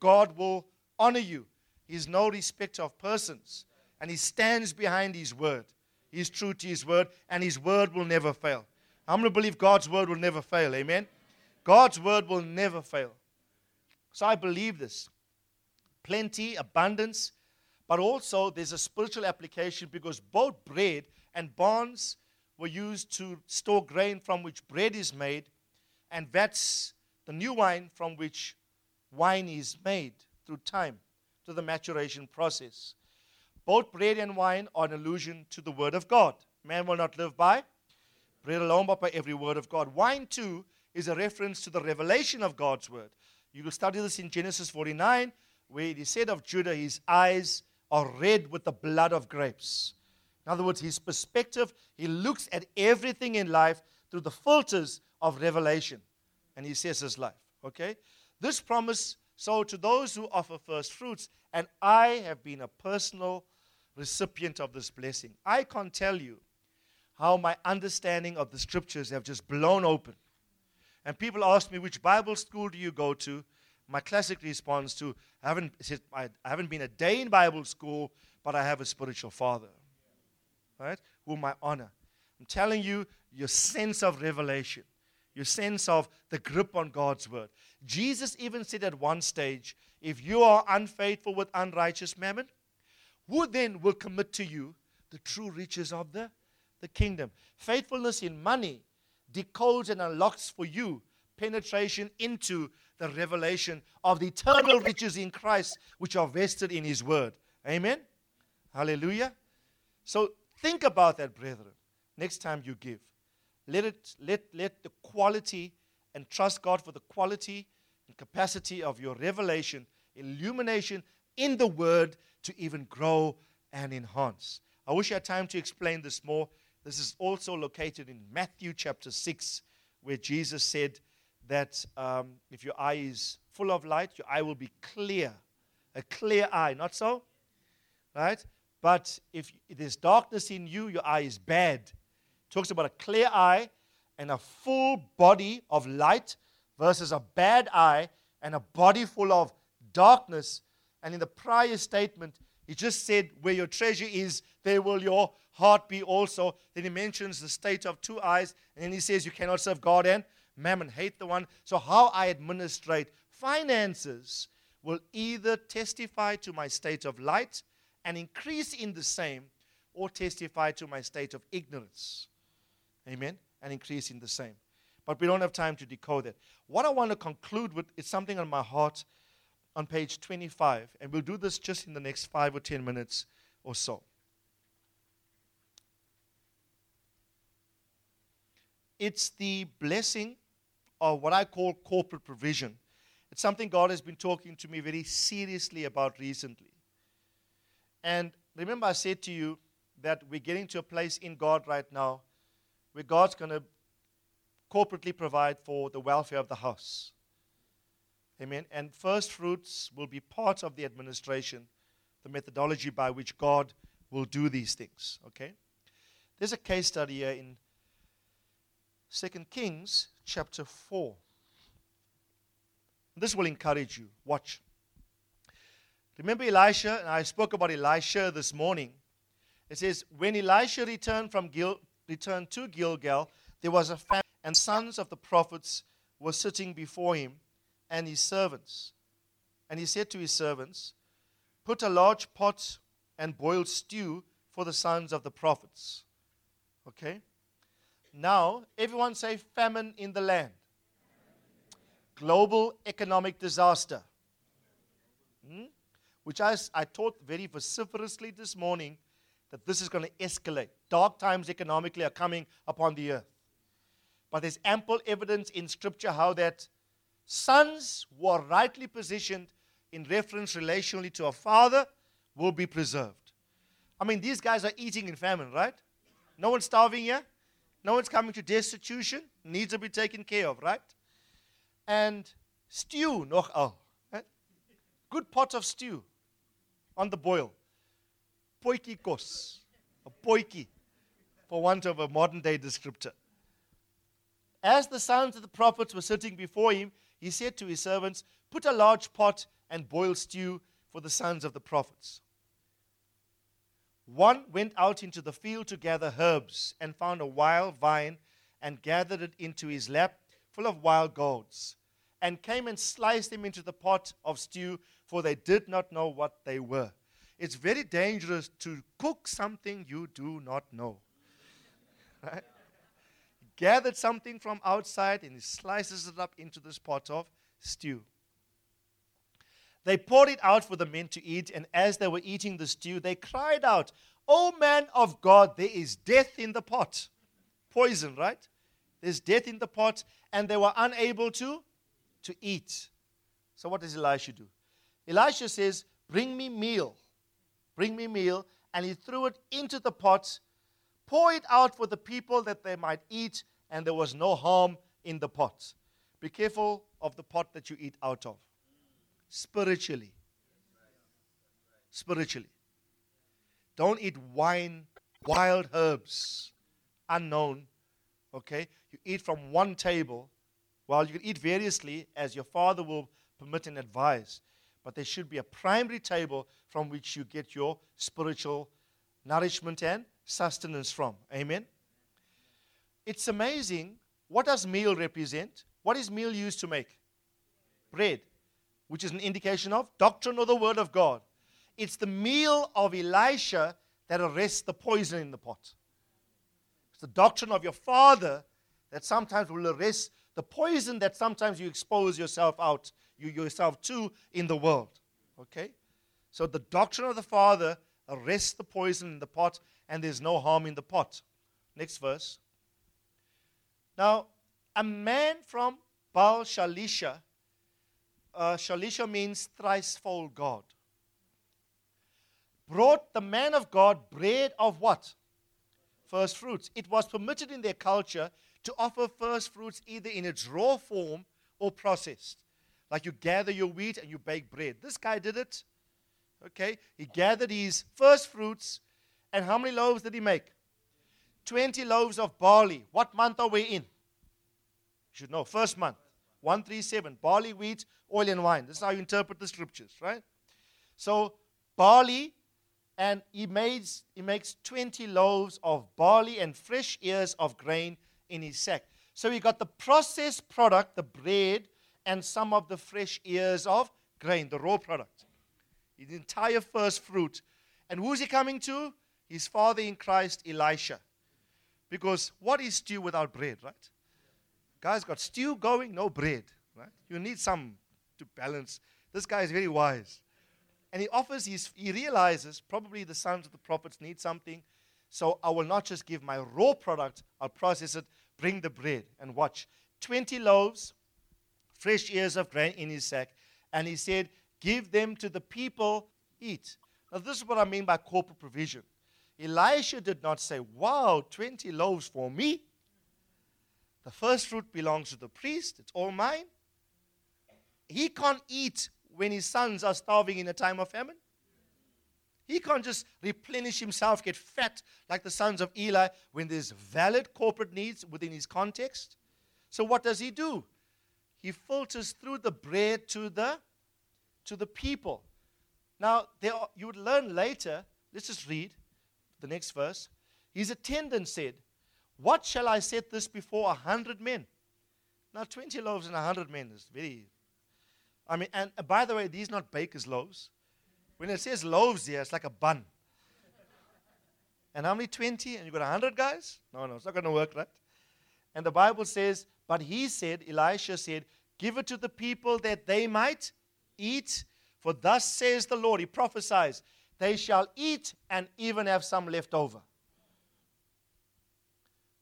God will honor you. He's no respecter of persons. And He stands behind His word. He's true to His word, and His word will never fail. I'm going to believe God's word will never fail. Amen? God's word will never fail. So I believe this. Plenty, abundance, but also there's a spiritual application because both bread and barns were used to store grain from which bread is made and that's the new wine from which wine is made through time, to the maturation process. Both bread and wine are an allusion to the Word of God. Man will not live by bread alone, but by every word of God. Wine, too, is a reference to the revelation of God's Word. You will study this in Genesis 49, where it is said of Judah, his eyes are red with the blood of grapes. In other words, his perspective, he looks at everything in life through the filters of revelation. And he says his life. Okay? This promise, so to those who offer first fruits, and I have been a personal recipient of this blessing. I can't tell you how my understanding of the scriptures have just blown open. And people ask me, which Bible school do you go to? My classic response to, I haven't, I haven't been a day in Bible school, but I have a spiritual father, right? Whom I honor. I'm telling you, your sense of revelation, your sense of the grip on God's word. Jesus even said at one stage, if you are unfaithful with unrighteous mammon, who then will commit to you the true riches of the, the kingdom? Faithfulness in money decodes and unlocks for you penetration into the revelation of the eternal riches in Christ, which are vested in His Word. Amen? Hallelujah. So think about that, brethren, next time you give. Let, it, let, let the quality and trust God for the quality and capacity of your revelation, illumination in the Word to even grow and enhance. I wish I had time to explain this more. This is also located in Matthew chapter 6, where Jesus said that um, if your eye is full of light, your eye will be clear. A clear eye, not so? Right? But if there's darkness in you, your eye is bad It talks about a clear eye and a full body of light versus a bad eye and a body full of darkness. And in the prior statement, he just said, Where your treasure is, there will your heart be also. Then he mentions the state of two eyes. And then he says, You cannot serve God and mammon. Hate the one. So, how I administrate finances will either testify to my state of light and increase in the same, or testify to my state of ignorance. Amen? And increase in the same. But we don't have time to decode that. What I want to conclude with is something on my heart on page 25, and we'll do this just in the next five or ten minutes or so. It's the blessing of what I call corporate provision. It's something God has been talking to me very seriously about recently. And remember, I said to you that we're getting to a place in God right now where God's going to corporately provide for the welfare of the house. Amen. And first fruits will be part of the administration, the methodology by which God will do these things. Okay? There's a case study here in 2 Kings chapter 4. This will encourage you. Watch. Remember Elisha? And I spoke about Elisha this morning. It says, When Elisha returned from Gil, returned to Gilgal, there was a famine, and sons of the prophets were sitting before him and his servants. And he said to his servants, Put a large pot and boil stew for the sons of the prophets. Okay? Now, everyone say famine in the land. Global economic disaster. Hmm? Which I, I taught very vociferously this morning that this is going to escalate. Dark times economically are coming upon the earth. But there's ample evidence in Scripture how that sons who are rightly positioned in reference relationally to a father will be preserved. I mean, these guys are eating in famine, right? No one's starving here. No one's coming to destitution. Needs to be taken care of, right? And stew, nog al. Good pot of stew on the boil. Potjiekos. A potjie, for want of a modern day descriptor. As the sons of the prophets were sitting before him, he said to his servants, Put a large pot and boil stew for the sons of the prophets. One went out into the field to gather herbs and found a wild vine and gathered it into his lap full of wild gourds and came and sliced them into the pot of stew, for they did not know what they were. It's very dangerous to cook something you do not know. *laughs* Right? gathered something from outside and he slices it up into this pot of stew. They poured it out for the men to eat, and as they were eating the stew, they cried out, O man of God, there is death in the pot. Poison, right? There's death in the pot, and they were unable to, to eat. So what does Elisha do? Elisha says, Bring me meal. Bring me meal. And he threw it into the pot pour it out for the people that they might eat, and there was no harm in the pot. Be careful of the pot that you eat out of. Spiritually. Spiritually. Don't eat wine, wild herbs, unknown. Okay? You eat from one table. Well, you can eat variously as your father will permit and advise. But there should be a primary table from which you get your spiritual nourishment and sustenance from. Amen. It's amazing. What does meal represent? What is meal used to make? Bread, which is an indication of doctrine or the word of God. It's the meal of Elisha that arrests the poison in the pot. It's the doctrine of your father that sometimes will arrest the poison that sometimes you expose yourself out, you yourself to in the world. Okay? So the doctrine of the father arrests the poison in the pot and there's no harm in the pot. Next verse. Now, a man from Baal Shalisha, uh, Shalisha means thricefold God, brought the man of God bread of what? First fruits. It was permitted in their culture to offer first fruits either in its raw form or processed. Like you gather your wheat and you bake bread. This guy did it. Okay? He gathered his first fruits and how many loaves did he make? 20 loaves of barley. What month are we in? You should know. First month. 137. Barley, wheat, oil, and wine. This is how you interpret the scriptures, right? So, barley, and he makes, he makes 20 loaves of barley and fresh ears of grain in his sack. So, he got the processed product, the bread, and some of the fresh ears of grain, the raw product. The entire first fruit. And who's he coming to? His father in Christ, Elisha. Because what is stew without bread, right? Guys got stew going, no bread, right? You need some to balance. This guy is very wise. And he offers his, he realizes probably the sons of the prophets need something. So I will not just give my raw product, I'll process it, bring the bread, and watch. 20 loaves, fresh ears of grain in his sack. And he said, Give them to the people, eat. Now, this is what I mean by corporate provision. Elisha did not say, Wow, 20 loaves for me. The first fruit belongs to the priest, it's all mine. He can't eat when his sons are starving in a time of famine. He can't just replenish himself, get fat like the sons of Eli when there's valid corporate needs within his context. So what does he do? He filters through the bread to the to the people. Now, are, you would learn later, let's just read the next verse. His attendant said, What shall I set this before a hundred men? Now, 20 loaves and a hundred men is very. I mean, and uh, by the way, these not baker's loaves. When it says loaves here, it's like a bun. And how many 20? And you got 100 guys? No, no, it's not going to work, right? And the Bible says, But he said, Elisha said, Give it to the people that they might eat. For thus says the Lord, he prophesies, they shall eat and even have some left over.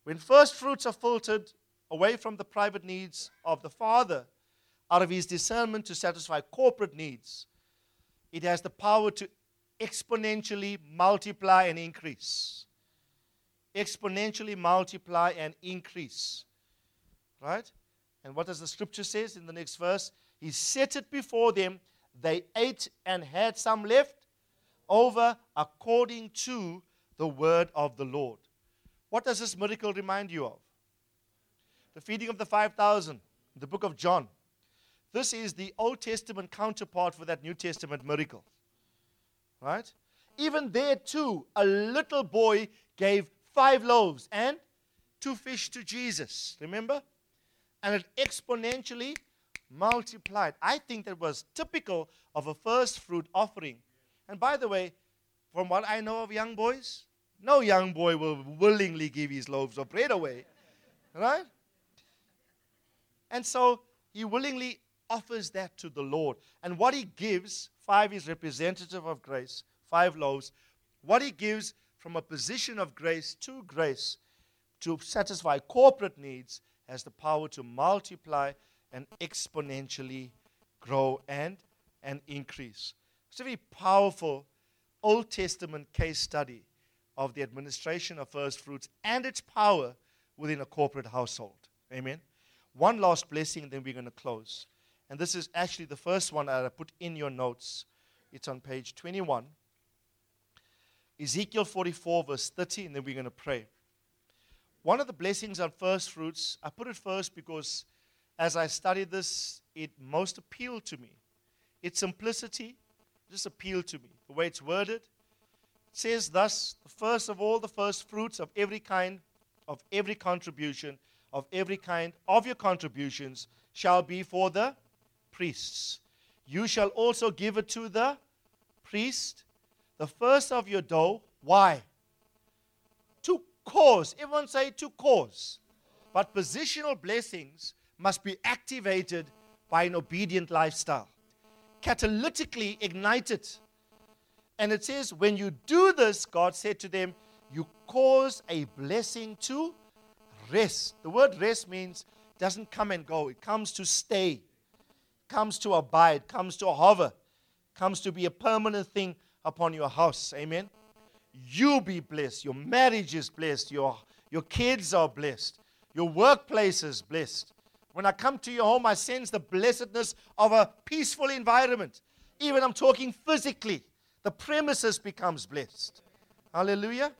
When first fruits are filtered away from the private needs of the Father, out of his discernment to satisfy corporate needs, it has the power to exponentially multiply and increase. Exponentially multiply and increase. Right? And what does the scripture says in the next verse? He set it before them. They ate and had some left over according to the word of the Lord. What does this miracle remind you of? The feeding of the 5,000, the book of John. This is the Old Testament counterpart for that New Testament miracle. Right? Even there, too, a little boy gave five loaves and two fish to Jesus. Remember? And it exponentially multiplied. I think that was typical of a first fruit offering. And by the way, from what I know of young boys, no young boy will willingly give his loaves of bread away. Right? And so he willingly offers that to the Lord. And what he gives, five is representative of grace, five loaves. What he gives from a position of grace to grace to satisfy corporate needs has the power to multiply and exponentially grow and, and increase. It's a very powerful Old Testament case study of the administration of first fruits and its power within a corporate household. Amen. One last blessing, and then we're going to close. And this is actually the first one that I put in your notes. It's on page 21. Ezekiel 44, verse 30, and then we're going to pray. One of the blessings on first fruits, I put it first because as I studied this, it most appealed to me. Its simplicity just appealed to me. The way it's worded says thus the first of all the first fruits of every kind, of every contribution, of every kind of your contributions shall be for the priests. You shall also give it to the priest, the first of your dough. Why? To cause. Everyone say to cause. But positional blessings must be activated by an obedient lifestyle, catalytically ignited. And it says, when you do this, God said to them, you cause a blessing to rest. The word rest means doesn't come and go, it comes to stay comes to abide, comes to hover, comes to be a permanent thing upon your house. Amen. You be blessed. Your marriage is blessed. Your, your kids are blessed. Your workplace is blessed. When I come to your home, I sense the blessedness of a peaceful environment. Even I'm talking physically, the premises becomes blessed. Hallelujah.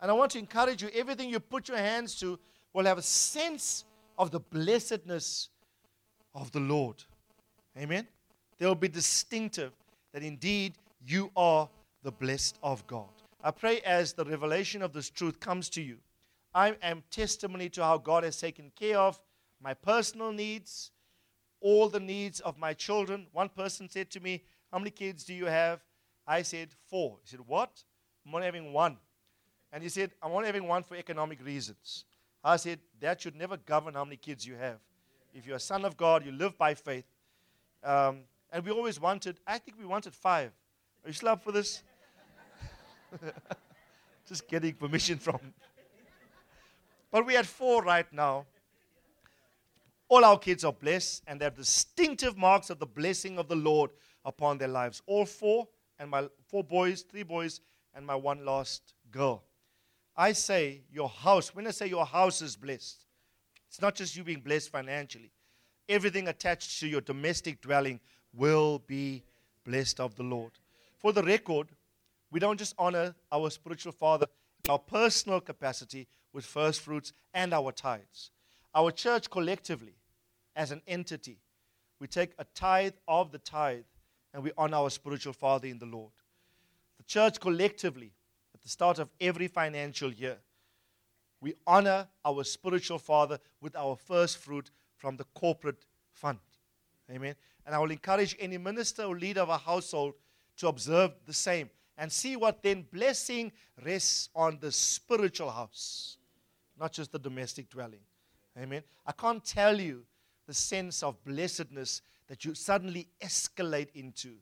And I want to encourage you everything you put your hands to will have a sense of the blessedness of the Lord. Amen. They will be distinctive that indeed you are the blessed of God. I pray as the revelation of this truth comes to you, I am testimony to how God has taken care of my personal needs, all the needs of my children. One person said to me, How many kids do you have? I said, Four. He said, What? I'm only having one. And he said, I'm only having one for economic reasons. I said, That should never govern how many kids you have. If you're a son of God, you live by faith. Um, and we always wanted, I think we wanted five. Are you still up for this? *laughs* Just getting permission from. But we had four right now. All our kids are blessed and they have distinctive marks of the blessing of the Lord upon their lives. All four, and my four boys, three boys, and my one last girl. I say your house, when I say your house is blessed, it's not just you being blessed financially. Everything attached to your domestic dwelling will be blessed of the Lord. For the record, we don't just honor our spiritual father in our personal capacity with first fruits and our tithes. Our church collectively, as an entity, we take a tithe of the tithe and we honor our spiritual father in the Lord. The church collectively, at the start of every financial year, we honor our spiritual father with our first fruit from the corporate fund. Amen. And I will encourage any minister or leader of a household to observe the same and see what then blessing rests on the spiritual house, not just the domestic dwelling. Amen. I can't tell you the sense of blessedness that you suddenly escalate into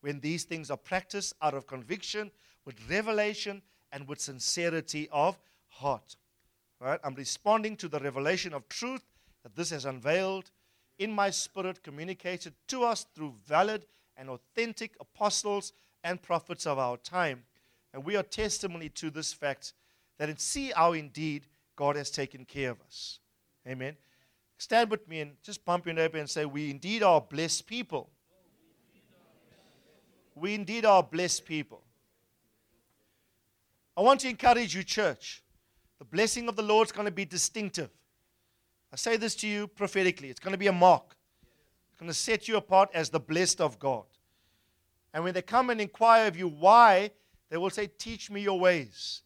when these things are practiced out of conviction, with revelation, and with sincerity of heart. Right? I'm responding to the revelation of truth that this has unveiled in my spirit, communicated to us through valid and authentic apostles and prophets of our time. And we are testimony to this fact that and see how indeed God has taken care of us. Amen. Stand with me and just bump your neighbor and say, We indeed are blessed people. We indeed are blessed people. I want to encourage you, church. The blessing of the Lord is going to be distinctive. I say this to you prophetically. It's going to be a mark. It's going to set you apart as the blessed of God. And when they come and inquire of you why, they will say, Teach me your ways.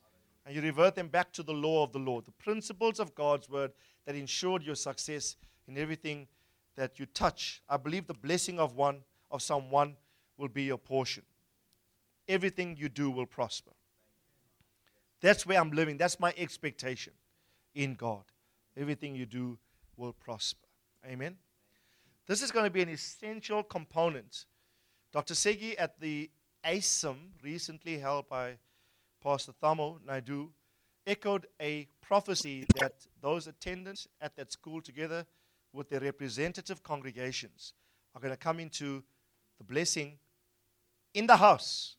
And you revert them back to the law of the Lord, the principles of God's word that ensured your success in everything that you touch. I believe the blessing of one of someone will be your portion. Everything you do will prosper. That's where I'm living. That's my expectation in God. Everything you do will prosper. Amen. This is going to be an essential component. Dr. Segi at the ASIM, recently held by Pastor Thamo Naidu, echoed a prophecy that those attendants at that school, together with their representative congregations, are going to come into the blessing in the house,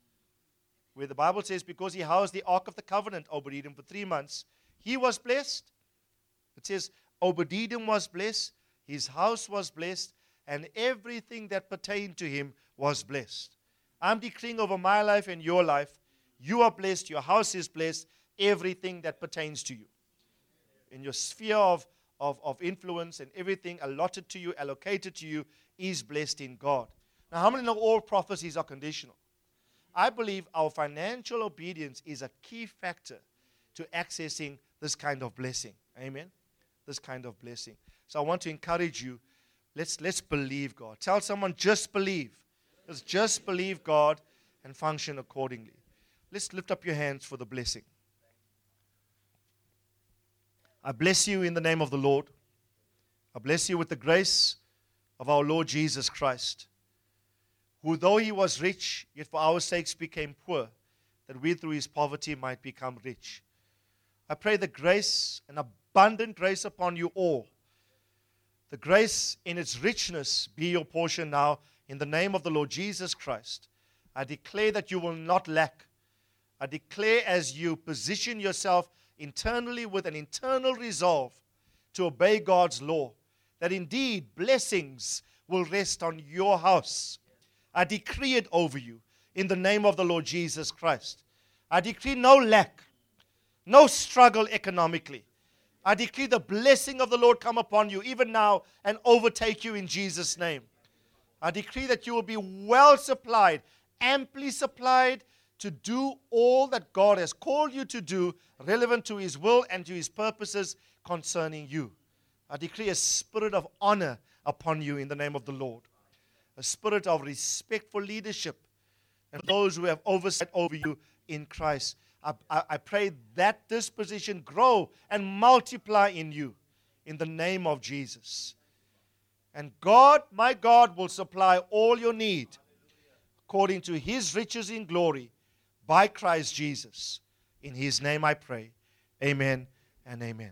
where the Bible says, because he housed the Ark of the Covenant, Obed-Edom, for three months, he was blessed. It says, Obed-Edom was blessed, his house was blessed, and everything that pertained to him was blessed. I'm decreeing over my life and your life you are blessed, your house is blessed, everything that pertains to you. In your sphere of, of, of influence and everything allotted to you, allocated to you, is blessed in God. Now, how many know all prophecies are conditional? I believe our financial obedience is a key factor to accessing this kind of blessing. Amen? This kind of blessing. So I want to encourage you let's, let's believe God. Tell someone, just believe. Let's just believe God and function accordingly. Let's lift up your hands for the blessing. I bless you in the name of the Lord. I bless you with the grace of our Lord Jesus Christ, who, though he was rich, yet for our sakes became poor, that we through his poverty might become rich. I pray the grace, an abundant grace upon you all. The grace in its richness be your portion now in the name of the Lord Jesus Christ. I declare that you will not lack I declare as you position yourself internally with an internal resolve to obey God's law, that indeed blessings will rest on your house. I decree it over you in the name of the Lord Jesus Christ. I decree no lack, no struggle economically. I decree the blessing of the Lord come upon you even now and overtake you in Jesus' name. I decree that you will be well supplied, amply supplied to do all that God has called you to do, relevant to His will and to His purposes concerning you. I decree a spirit of honor, upon you in the name of the Lord. A spirit of respectful leadership and those who have oversight over you in Christ. I, I, I pray that disposition grow and multiply in you in the name of Jesus. And God, my God, will supply all your need according to his riches in glory by Christ Jesus. In his name I pray. Amen and amen.